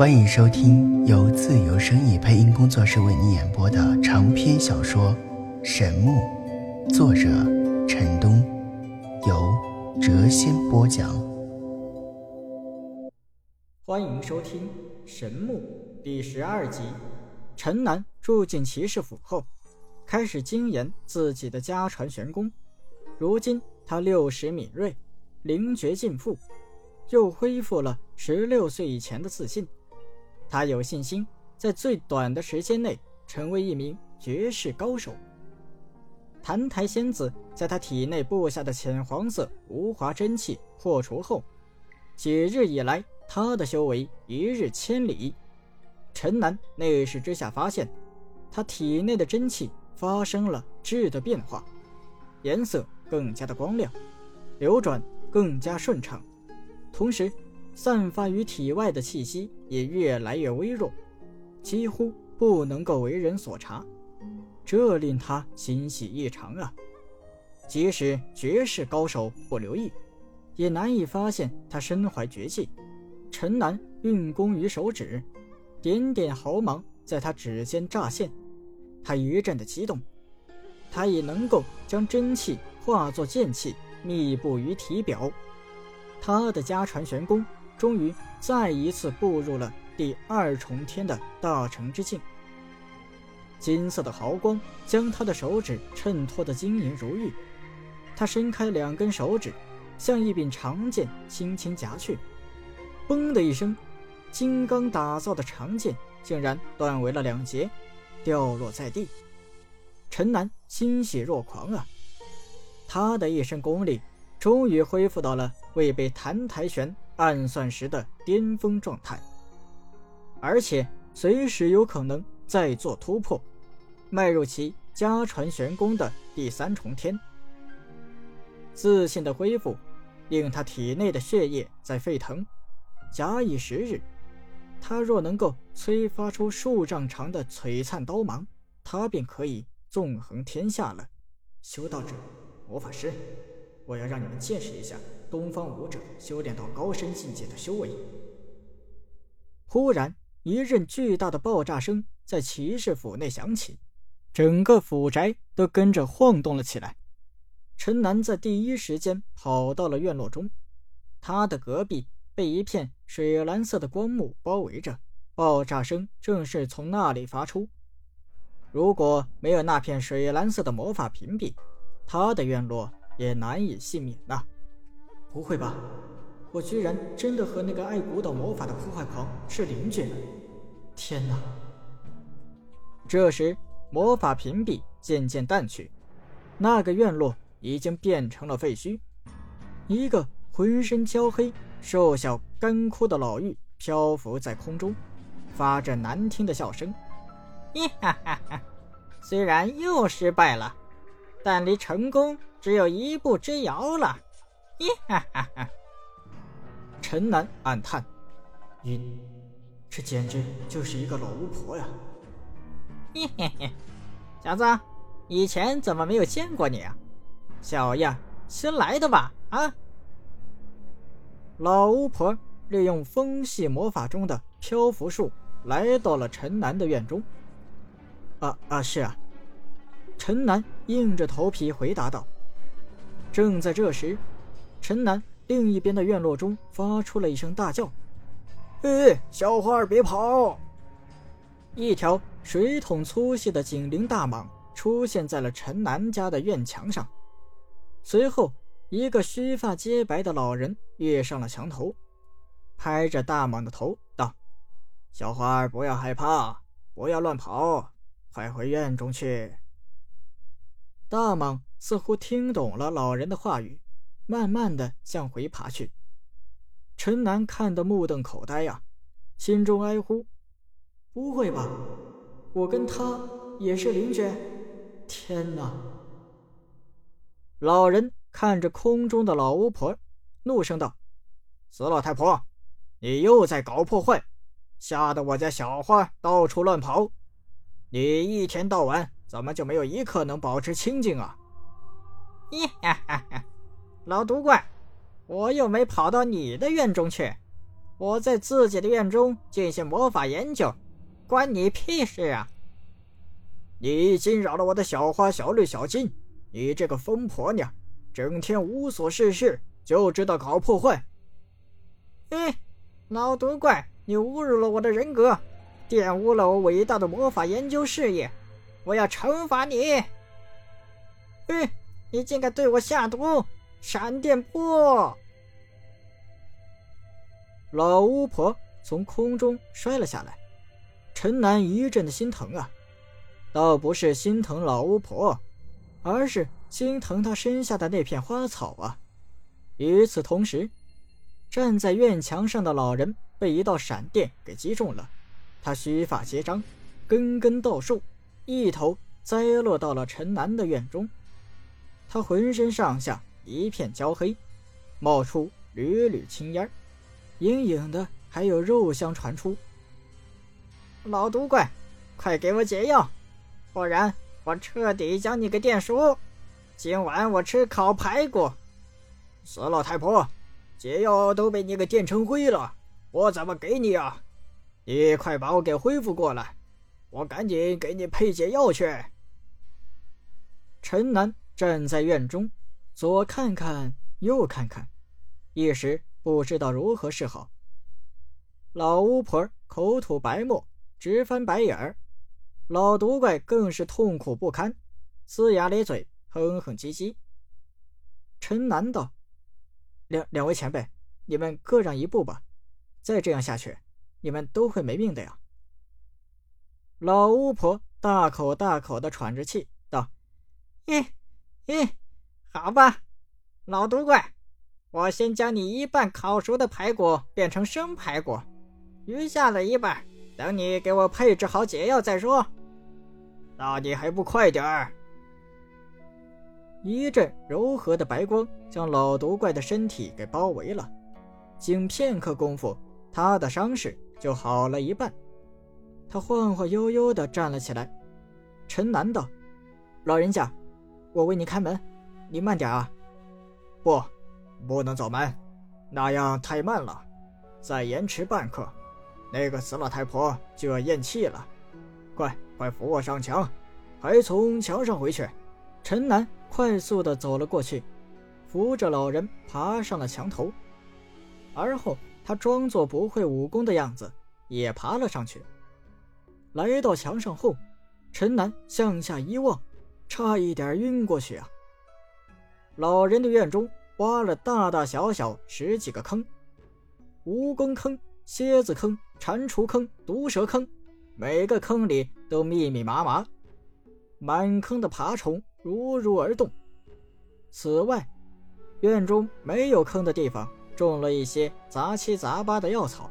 欢迎收听由自由声意配音工作室为你演播的长篇小说《神木》，作者陈东，由谪仙播讲。欢迎收听《神木》第十二集。陈南住进骑士府后，开始精研自己的家传玄功。如今他六十敏锐，灵觉尽复，又恢复了十六岁以前的自信。他有信心在最短的时间内成为一名绝世高手。澹台仙子在他体内布下的浅黄色无华真气破除后，几日以来，他的修为一日千里。陈南内视之下发现，他体内的真气发生了质的变化，颜色更加的光亮，流转更加顺畅，同时。散发于体外的气息也越来越微弱，几乎不能够为人所察，这令他欣喜异常啊！即使绝世高手不留意，也难以发现他身怀绝技。陈南运功于手指，点点毫芒在他指尖乍现，他一阵的激动，他已能够将真气化作剑气，密布于体表。他的家传玄功。终于再一次步入了第二重天的大成之境。金色的毫光将他的手指衬托得晶莹如玉。他伸开两根手指，像一柄长剑轻轻夹去。嘣的一声，金刚打造的长剑竟然断为了两截，掉落在地。陈南欣喜若狂啊！他的一身功力终于恢复到了未被谭台玄。暗算时的巅峰状态，而且随时有可能再做突破，迈入其家传玄功的第三重天。自信的恢复，令他体内的血液在沸腾。假以时日，他若能够催发出数丈长的璀璨刀芒，他便可以纵横天下了。修道者，魔法师，我要让你们见识一下。东方武者修炼到高深境界的修为。忽然，一阵巨大的爆炸声在骑士府内响起，整个府宅都跟着晃动了起来。陈南在第一时间跑到了院落中，他的隔壁被一片水蓝色的光幕包围着，爆炸声正是从那里发出。如果没有那片水蓝色的魔法屏蔽，他的院落也难以幸免呐。不会吧！我居然真的和那个爱古岛魔法的破坏狂是邻居呢！天哪！这时，魔法屏蔽渐渐淡去，那个院落已经变成了废墟。一个浑身焦黑、瘦小、干枯的老妪漂浮在空中，发着难听的笑声：“哈哈哈！虽然又失败了，但离成功只有一步之遥了。”耶哈哈哈！陈南暗叹：“晕，这简直就是一个老巫婆呀！”嘿嘿嘿，小子，以前怎么没有见过你啊？小样，新来的吧？啊！老巫婆利用风系魔法中的漂浮术，来到了陈南的院中。啊啊，是啊！陈南硬着头皮回答道。正在这时。陈南另一边的院落中发出了一声大叫：“哎，小花儿别跑！”一条水桶粗细的警铃大蟒出现在了陈南家的院墙上。随后，一个须发皆白的老人跃上了墙头，拍着大蟒的头道：“小花儿不要害怕，不要乱跑，快回院中去。”大蟒似乎听懂了老人的话语。慢慢的向回爬去，陈南看得目瞪口呆呀，心中哀呼：“不会吧，我跟他也是邻居？天哪！”老人看着空中的老巫婆，怒声道：“死老太婆，你又在搞破坏，吓得我家小花到处乱跑。你一天到晚怎么就没有一刻能保持清静啊？”哈哈哈！老毒怪，我又没跑到你的院中去，我在自己的院中进行魔法研究，关你屁事啊！你惊扰了我的小花、小绿、小金，你这个疯婆娘，整天无所事事，就知道搞破坏。哎，老毒怪，你侮辱了我的人格，玷污了我伟大的魔法研究事业，我要惩罚你！哎，你竟敢对我下毒！闪电波！老巫婆从空中摔了下来，陈南一阵的心疼啊，倒不是心疼老巫婆，而是心疼她身下的那片花草啊。与此同时，站在院墙上的老人被一道闪电给击中了，他须发皆张，根根倒竖，一头栽落到了陈南的院中。他浑身上下一片焦黑，冒出缕缕青烟。隐隐的还有肉香传出。老毒怪，快给我解药，不然我彻底将你给电熟。今晚我吃烤排骨。死老太婆，解药都被你给电成灰了，我怎么给你啊？你快把我给恢复过来，我赶紧给你配解药去。陈南站在院中，左看看，右看看，一时。不知道如何是好。老巫婆口吐白沫，直翻白眼儿；老毒怪更是痛苦不堪，呲牙咧嘴，哼哼唧唧。陈南道：“两两位前辈，你们各让一步吧，再这样下去，你们都会没命的呀。”老巫婆大口大口的喘着气，道：“咦咦，好吧，老毒怪。”我先将你一半烤熟的排骨变成生排骨，余下的一半等你给我配置好解药再说。那你还不快点儿！一阵柔和的白光将老毒怪的身体给包围了，仅片刻功夫，他的伤势就好了一半。他晃晃悠悠地站了起来。陈南道：“老人家，我为你开门，你慢点啊。”不。不能走门，那样太慢了。再延迟半刻，那个死老太婆就要咽气了。快，快扶我上墙，还从墙上回去。陈南快速的走了过去，扶着老人爬上了墙头，而后他装作不会武功的样子，也爬了上去。来到墙上后，陈南向下一望，差一点晕过去啊！老人的院中。挖了大大小小十几个坑，蜈蚣坑、蝎子坑、蟾蜍坑、毒蛇坑，每个坑里都密密麻麻，满坑的爬虫如如而动。此外，院中没有坑的地方种了一些杂七杂八的药草，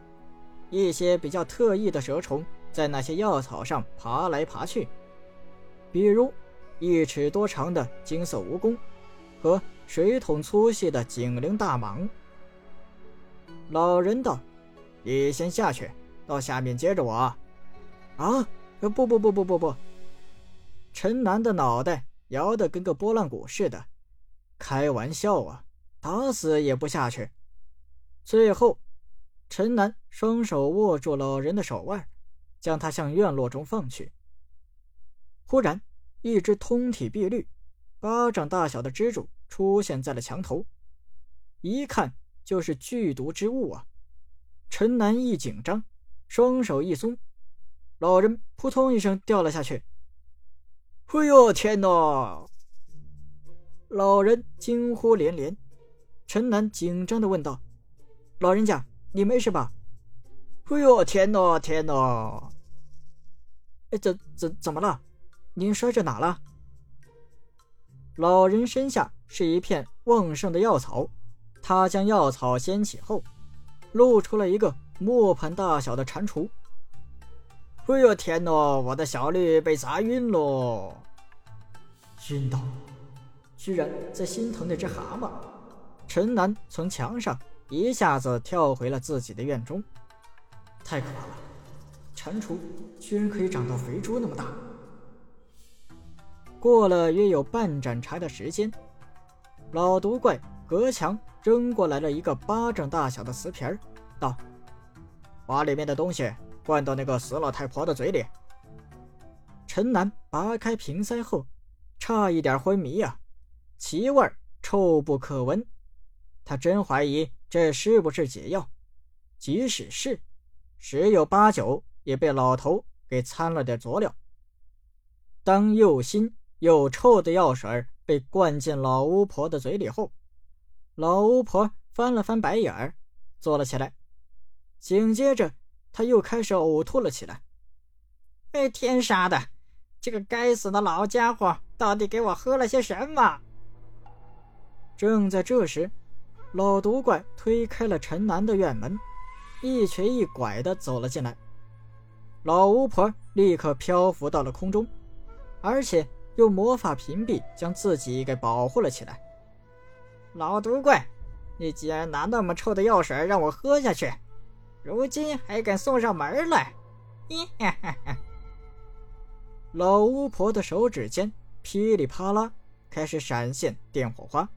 一些比较特异的蛇虫在那些药草上爬来爬去，比如一尺多长的金色蜈蚣和。水桶粗细的警铃大蟒。老人道：“你先下去，到下面接着我。”啊！不不不不不不！陈南的脑袋摇得跟个拨浪鼓似的。开玩笑啊！打死也不下去。最后，陈南双手握住老人的手腕，将他向院落中放去。忽然，一只通体碧绿、巴掌大小的蜘蛛。出现在了墙头，一看就是剧毒之物啊！陈南一紧张，双手一松，老人扑通一声掉了下去。哎呦天哪！老人惊呼连连。陈南紧张的问道：“老人家，你没事吧？”哎呦天哪天哪！哎，怎怎怎么了？您摔着哪了？老人身下。是一片旺盛的药草，他将药草掀起后，露出了一个磨盘大小的蟾蜍。哎呦天哪！我的小绿被砸晕喽！晕倒，居然在心疼那只蛤蟆。陈南从墙上一下子跳回了自己的院中。太可怕了！蟾蜍居然可以长到肥猪那么大。过了约有半盏茶的时间。老毒怪隔墙扔过来了一个巴掌大小的瓷瓶儿，道：“把里面的东西灌到那个死老太婆的嘴里。陈南拔开瓶塞后，差一点昏迷呀，气味臭不可闻。他真怀疑这是不是解药，即使是，十有八九也被老头给掺了点佐料。当又腥又臭的药水被灌进老巫婆的嘴里后，老巫婆翻了翻白眼儿，坐了起来，紧接着她又开始呕吐了起来。哎，天杀的！这个该死的老家伙到底给我喝了些什么？正在这时，老毒怪推开了陈南的院门，一瘸一拐的走了进来。老巫婆立刻漂浮到了空中，而且用魔法屏蔽将自己给保护了起来。老毒怪，你竟然拿那么臭的药水让我喝下去，如今还敢送上门来？咦哈哈！老巫婆的手指间噼里啪啦开始闪现电火花，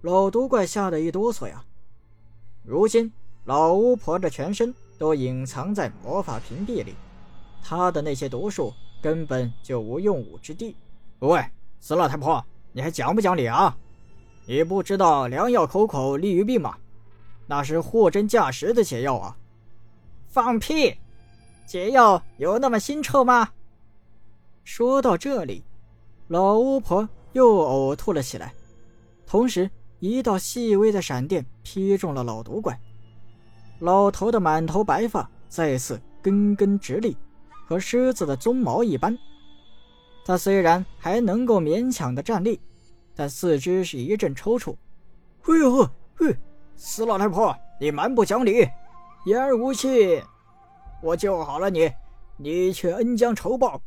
老毒怪吓得一哆嗦呀。如今老巫婆的全身都隐藏在魔法屏蔽里，她的那些毒术根本就无用武之地。喂，死老太婆，你还讲不讲理啊？你不知道良药口口利于病吗？那是货真价实的解药啊！放屁！解药有那么腥臭吗？说到这里，老巫婆又呕吐了起来，同时一道细微的闪电劈中了老毒怪。老头的满头白发再次根根直立，和狮子的鬃毛一般。他虽然还能够勉强的站立，但四肢是一阵抽搐。嘿呦嘿，死老太婆，你蛮不讲理，言而无信！我救好了你，你却恩将仇报。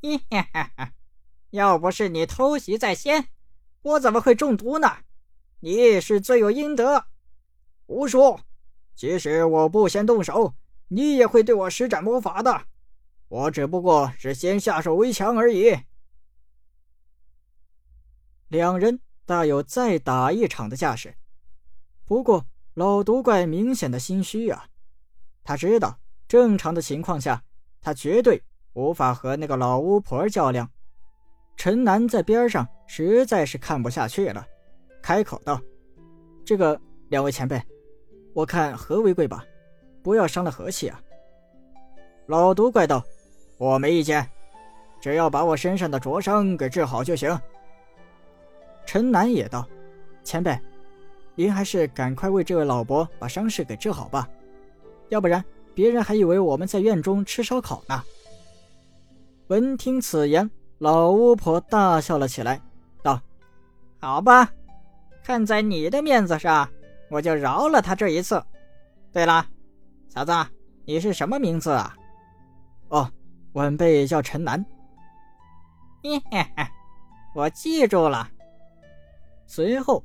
嘿哈哈哈！要不是你偷袭在先，我怎么会中毒呢？你是罪有应得。胡说！即使我不先动手，你也会对我施展魔法的。我只不过是先下手为强而已。两人大有再打一场的架势。不过老毒怪明显的心虚啊，他知道正常的情况下，他绝对。无法和那个老巫婆较量，陈南在边上实在是看不下去了，开口道：“这个两位前辈，我看和为贵吧，不要伤了和气啊。”老毒怪道：“我没意见，只要把我身上的灼伤给治好就行。”陈南也道：“前辈，您还是赶快为这位老伯把伤势给治好吧，要不然别人还以为我们在院中吃烧烤呢。”闻听此言，老巫婆大笑了起来，道：“好吧，看在你的面子上，我就饶了他这一次。对了，小子，你是什么名字啊？”“哦，晚辈叫陈南。”“嘿嘿嘿，我记住了。”随后，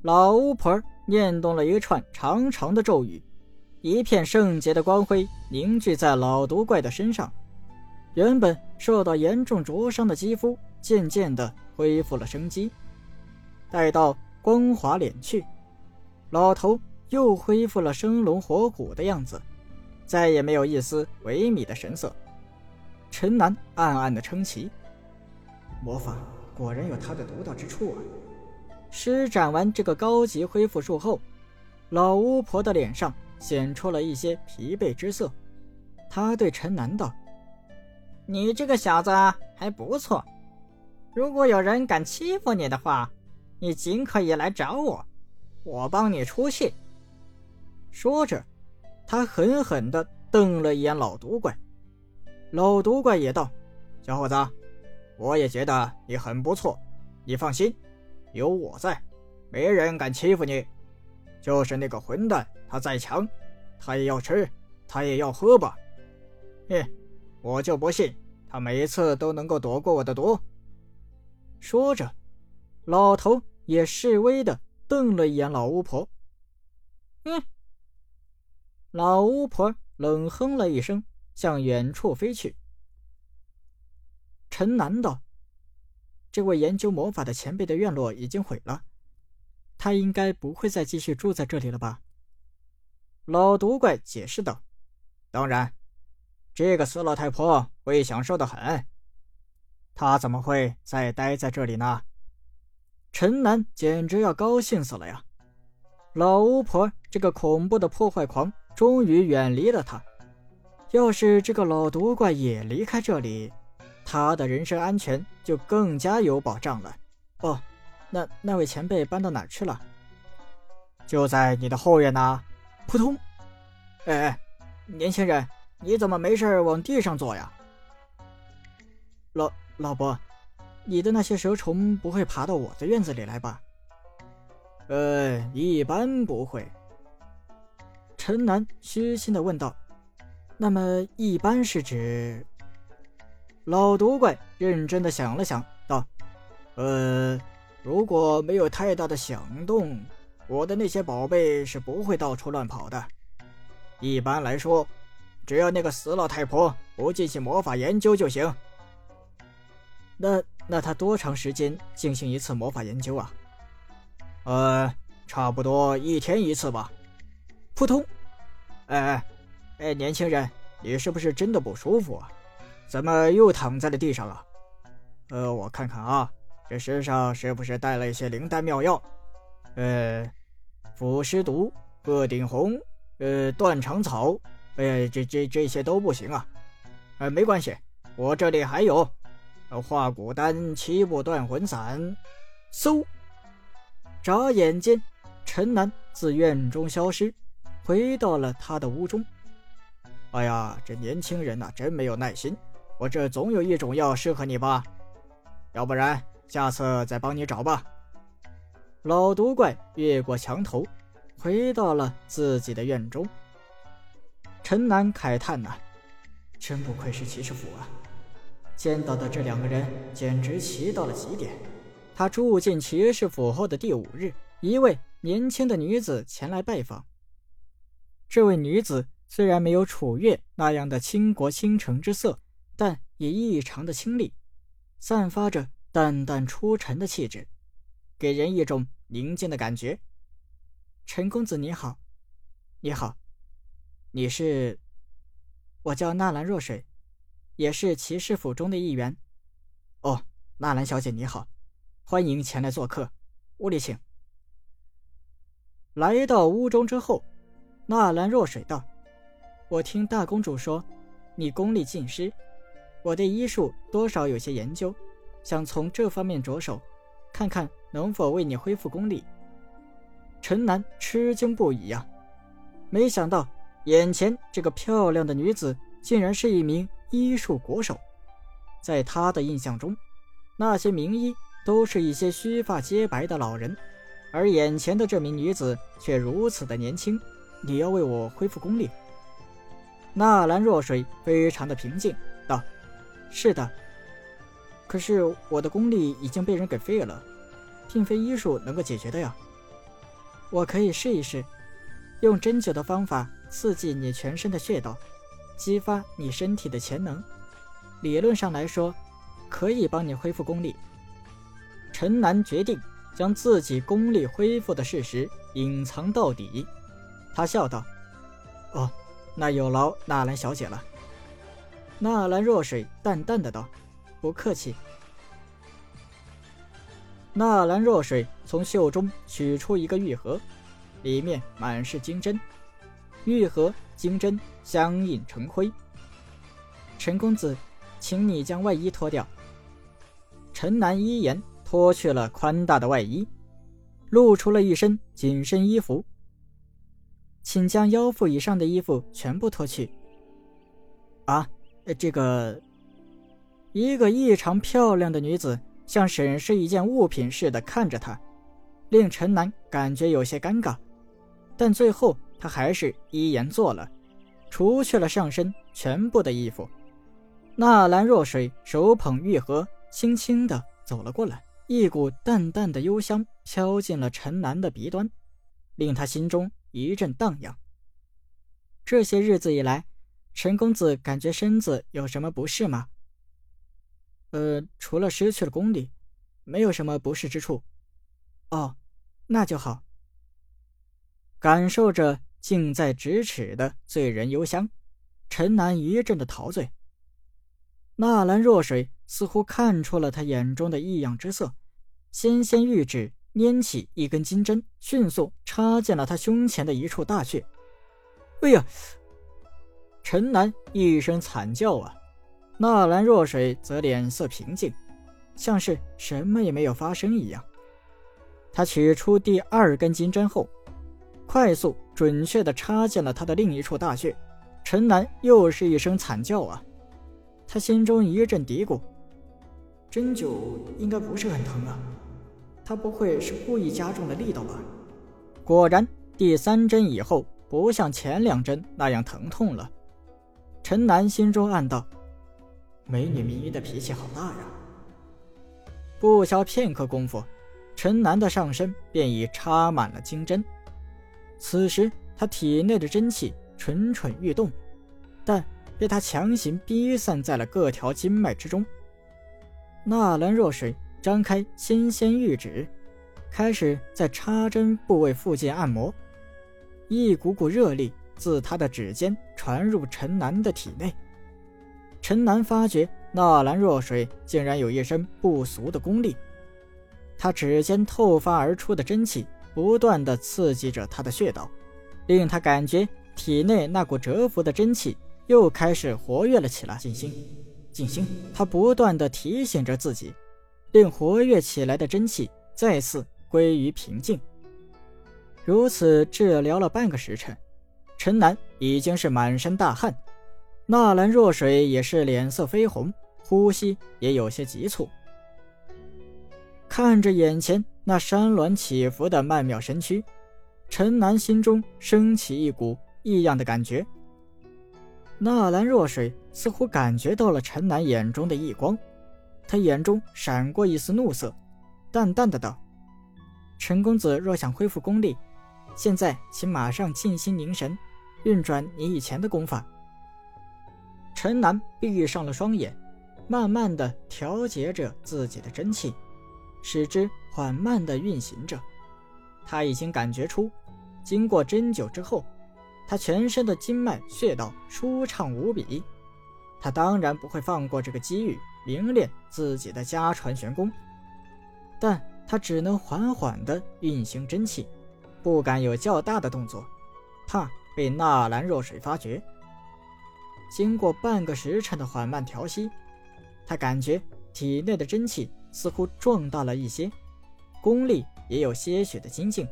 老巫婆念动了一串长长的咒语，一片圣洁的光辉凝聚在老毒怪的身上。原本受到严重灼伤的肌肤渐渐的恢复了生机，待到光华敛去，老头又恢复了生龙活虎的样子，再也没有一丝萎靡的神色。陈南暗暗的称奇，魔法果然有它的独到之处啊！施展完这个高级恢复术后，老巫婆的脸上显出了一些疲惫之色，她对陈南道。你这个小子还不错，如果有人敢欺负你的话，你尽可以来找我，我帮你出气。说着，他狠狠地瞪了一眼老毒怪。老毒怪也道：“小伙子，我也觉得你很不错，你放心，有我在，没人敢欺负你。就是那个混蛋，他再强，他也要吃，他也要喝吧？嘿。”我就不信他每一次都能够躲过我的毒。说着，老头也示威的瞪了一眼老巫婆。嗯，老巫婆冷哼了一声，向远处飞去。陈南道：“这位研究魔法的前辈的院落已经毁了，他应该不会再继续住在这里了吧？”老毒怪解释道：“当然，这个死老太婆会享受的很。她怎么会再待在这里呢？”陈南简直要高兴死了呀！老巫婆这个恐怖的破坏狂终于远离了他。要是这个老毒怪也离开这里，他的人身安全就更加有保障了。哦，那那位前辈搬到哪儿去了？就在你的后院呢。扑通！哎哎，年轻人，你怎么没事往地上坐呀？老老伯，你的那些蛇虫不会爬到我的院子里来吧？呃，一般不会。陈南虚心的问道：“那么一般是指？”老毒怪认真的想了想，道：“呃，如果没有太大的响动。”我的那些宝贝是不会到处乱跑的。一般来说，只要那个死老太婆不进行魔法研究就行。那那她多长时间进行一次魔法研究啊？呃，差不多一天一次吧。扑通！哎哎，哎年轻人，你是不是真的不舒服啊？怎么又躺在了地上了？呃，我看看啊，这身上是不是带了一些灵丹妙药？呃。腐尸毒、鹤顶红、呃断肠草，哎，这这这些都不行啊！呃，没关系，我这里还有，呃化骨丹、七步断魂散。嗖！眨眼间，陈南自院中消失，回到了他的屋中。哎呀，这年轻人呐，真没有耐心。我这总有一种药适合你吧？要不然下次再帮你找吧。老毒怪越过墙头，回到了自己的院中。陈南慨叹呐：“真不愧是骑士府啊！见到的这两个人简直奇到了极点。”他住进骑士府后的第五日，一位年轻的女子前来拜访。这位女子虽然没有楚月那样的倾国倾城之色，但也异常的清丽，散发着淡淡出尘的气质。给人一种宁静的感觉。陈公子你好，你好，你是？我叫纳兰若水，也是骑士府中的一员。哦，纳兰小姐你好，欢迎前来做客，屋里请。来到屋中之后，纳兰若水道：“我听大公主说，你功力尽失，我对医术多少有些研究，想从这方面着手，看看。”能否为你恢复功力？陈南吃惊不已呀，没想到眼前这个漂亮的女子竟然是一名医术国手。在他的印象中，那些名医都是一些须发皆白的老人，而眼前的这名女子却如此的年轻。你要为我恢复功力？纳兰若水非常的平静道：“是的，可是我的功力已经被人给废了。”并非医术能够解决的呀。我可以试一试，用针灸的方法刺激你全身的穴道，激发你身体的潜能。理论上来说，可以帮你恢复功力。陈南决定将自己功力恢复的事实隐藏到底。他笑道：“哦，那有劳纳兰小姐了。”纳兰若水淡淡的道：“不客气。”纳兰若水从袖中取出一个玉盒，里面满是金针，玉盒金针相映成辉。陈公子，请你将外衣脱掉。陈南一言脱去了宽大的外衣，露出了一身紧身衣服。请将腰腹以上的衣服全部脱去。啊，这个，一个异常漂亮的女子。像审视一件物品似的看着他，令陈南感觉有些尴尬，但最后他还是依言做了，除去了上身全部的衣服。纳兰若水手捧玉盒，轻轻的走了过来，一股淡淡的幽香飘进了陈南的鼻端，令他心中一阵荡漾。这些日子以来，陈公子感觉身子有什么不适吗？呃，除了失去了功力，没有什么不适之处。哦，那就好。感受着近在咫尺的醉人幽香，陈南一阵的陶醉。纳兰若水似乎看出了他眼中的异样之色，纤纤玉指拈起一根金针，迅速插进了他胸前的一处大穴。哎呀！陈南一声惨叫啊！纳兰若水则脸色平静，像是什么也没有发生一样。他取出第二根金针后，快速准确地插进了他的另一处大穴。陈南又是一声惨叫啊！他心中一阵嘀咕：针灸应该不是很疼啊，他不会是故意加重了力道吧？果然，第三针以后不像前两针那样疼痛了。陈南心中暗道：美女名医的脾气好大呀！不消片刻功夫。陈南的上身便已插满了金针，此时他体内的真气蠢蠢欲动，但被他强行逼散在了各条经脉之中。纳兰若水张开纤纤玉指，开始在插针部位附近按摩，一股股热力自他的指尖传入陈南的体内。陈南发觉纳兰若水竟然有一身不俗的功力。他指尖透发而出的真气，不断的刺激着他的穴道，令他感觉体内那股蛰伏的真气又开始活跃了起来。静心，静心！他不断的提醒着自己，令活跃起来的真气再次归于平静。如此治疗了半个时辰，陈南已经是满身大汗，纳兰若水也是脸色绯红，呼吸也有些急促。看着眼前那山峦起伏的曼妙身躯，陈南心中升起一股异样的感觉。纳兰若水似乎感觉到了陈南眼中的异光，他眼中闪过一丝怒色，淡淡的道：“陈公子若想恢复功力，现在请马上静心凝神，运转你以前的功法。”陈南闭上了双眼，慢慢的调节着自己的真气。使之缓慢的运行着，他已经感觉出，经过针灸之后，他全身的经脉穴道舒畅无比。他当然不会放过这个机遇，明练自己的家传玄功，但他只能缓缓地运行真气，不敢有较大的动作，怕被纳兰若水发觉。经过半个时辰的缓慢调息，他感觉体内的真气。似乎壮大了一些，功力也有些许的精进。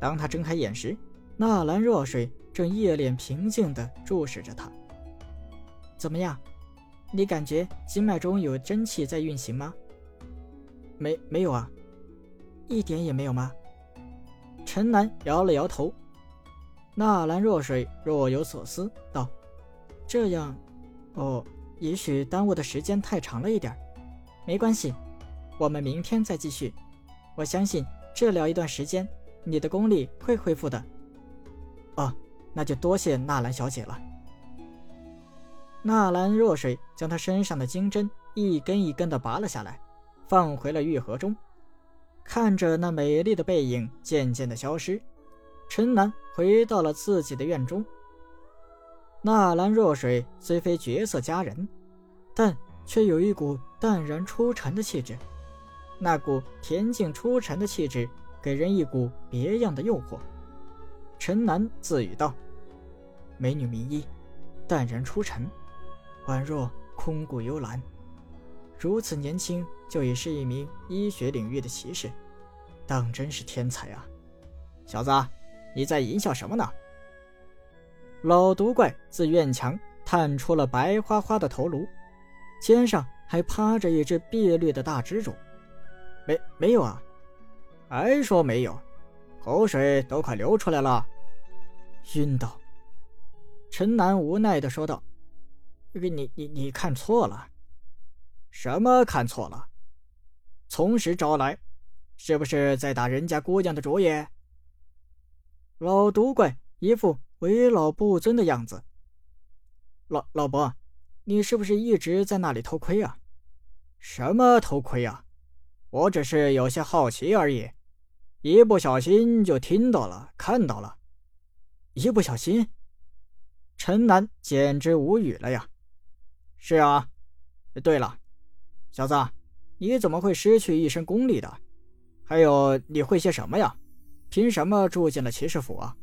当他睁开眼时，纳兰若水正一脸平静地注视着他。怎么样？你感觉经脉中有真气在运行吗？没，没有啊，一点也没有吗？陈南摇了摇头。纳兰若水若有所思道：“这样，哦，也许耽误的时间太长了一点。”没关系，我们明天再继续。我相信治疗一段时间，你的功力会恢复的。哦，那就多谢纳兰小姐了。纳兰若水将她身上的金针一根一根的拔了下来，放回了玉盒中。看着那美丽的背影渐渐的消失，陈南回到了自己的院中。纳兰若水虽非绝色佳人，但……却有一股淡然出尘的气质，那股恬静出尘的气质给人一股别样的诱惑。陈南自语道：“美女名医，淡然出尘，宛若空谷幽兰。如此年轻就已是一名医学领域的奇士，当真是天才啊！”小子，你在淫笑什么呢？老毒怪自院墙探出了白花花的头颅。肩上还趴着一只碧绿的大蜘蛛，没没有啊？还说没有，口水都快流出来了。晕倒。陈南无奈的说道：“你你你你看错了，什么看错了？从实招来，是不是在打人家姑娘的主意？”老毒怪一副为老不尊的样子。老老伯。你是不是一直在那里偷窥啊？什么偷窥啊？我只是有些好奇而已，一不小心就听到了，看到了。一不小心。陈南简直无语了呀！是啊，对了，小子，你怎么会失去一身功力的？还有，你会些什么呀？凭什么住进了骑士府啊？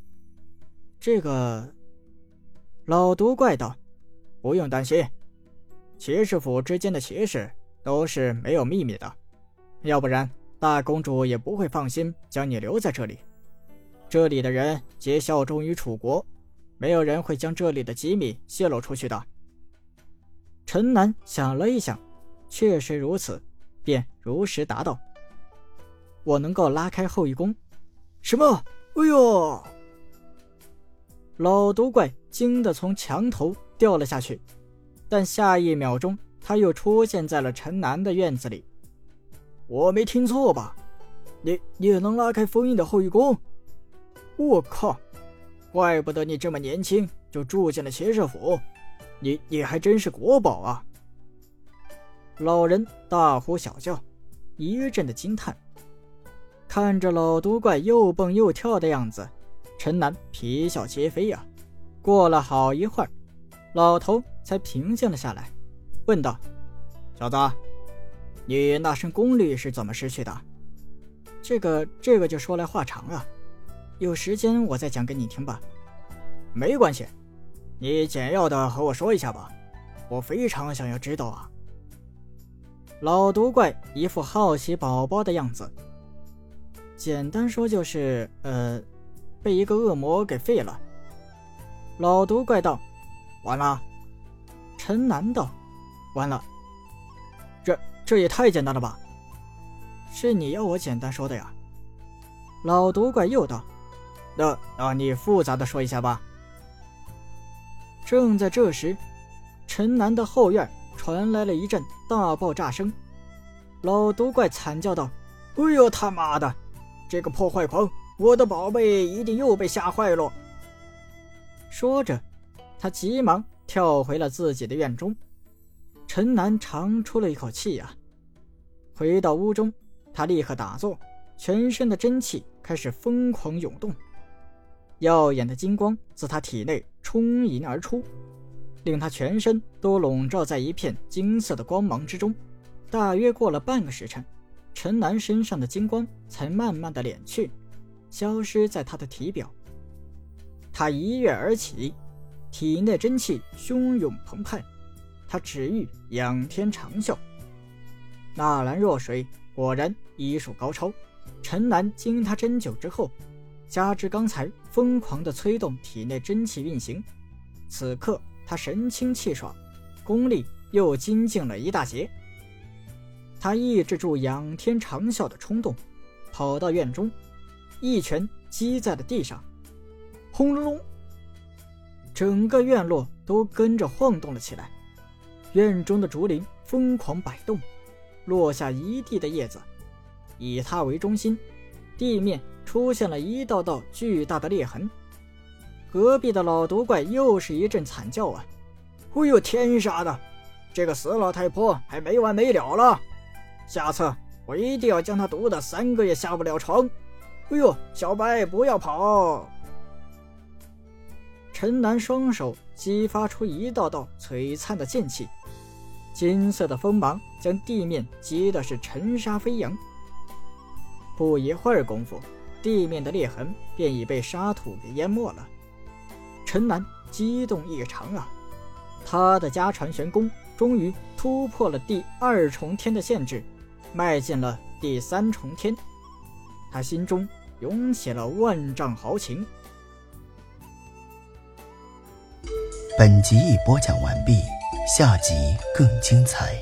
这个，老毒怪道：“不用担心，骑士府之间的骑士都是没有秘密的，要不然大公主也不会放心将你留在这里。这里的人皆效忠于楚国。”没有人会将这里的机密泄露出去的。陈南想了一想，确实如此，便如实答道：“我能够拉开后羿弓。”什么？哎呦！老毒怪惊得从墙头掉了下去，但下一秒钟他又出现在了陈南的院子里。我没听错吧？你你也能拉开封印的后羿弓？我靠！怪不得你这么年轻就住进了骑士府，你你还真是国宝啊！老人大呼小叫，一阵的惊叹。看着老毒怪又蹦又跳的样子，陈南皮笑皆非呀。过了好一会儿，老头才平静了下来，问道：“小子，你那身功力是怎么失去的？”这个这个就说来话长啊。有时间我再讲给你听吧，没关系，你简要的和我说一下吧，我非常想要知道啊。老毒怪一副好奇宝宝的样子，简单说就是，呃，被一个恶魔给废了。老毒怪道：“完了。”陈南道：“完了。”这这也太简单了吧？是你要我简单说的呀？老毒怪又道。那那你复杂的说一下吧。正在这时，陈南的后院传来了一阵大爆炸声，老毒怪惨叫道：“哎呦他妈的，这个破坏狂！我的宝贝一定又被吓坏了。”说着，他急忙跳回了自己的院中。陈南长出了一口气呀，回到屋中，他立刻打坐，全身的真气开始疯狂涌动。耀眼的金光自他体内充盈而出，令他全身都笼罩在一片金色的光芒之中。大约过了半个时辰，陈南身上的金光才慢慢的敛去，消失在他的体表。他一跃而起，体内真气汹涌澎湃。他只欲仰天长啸，纳兰若水果然医术高超。陈南经他针灸之后。加之刚才疯狂的催动体内真气运行，此刻他神清气爽，功力又精进了一大截。他抑制住仰天长啸的冲动，跑到院中，一拳击在了地上，轰隆隆，整个院落都跟着晃动了起来，院中的竹林疯狂摆动，落下一地的叶子，以他为中心，地面。出现了一道道巨大的裂痕，隔壁的老毒怪又是一阵惨叫啊！哎呦天杀的，这个死老太婆还没完没了了！下次我一定要将她毒的三个月下不了床！哎呦，小白不要跑！陈南双手激发出一道道璀璨的剑气，金色的锋芒将地面击的是尘沙飞扬。不一会儿功夫。地面的裂痕便已被沙土给淹没了。陈南激动异常啊！他的家传玄功终于突破了第二重天的限制，迈进了第三重天。他心中涌起了万丈豪情。本集已播讲完毕，下集更精彩。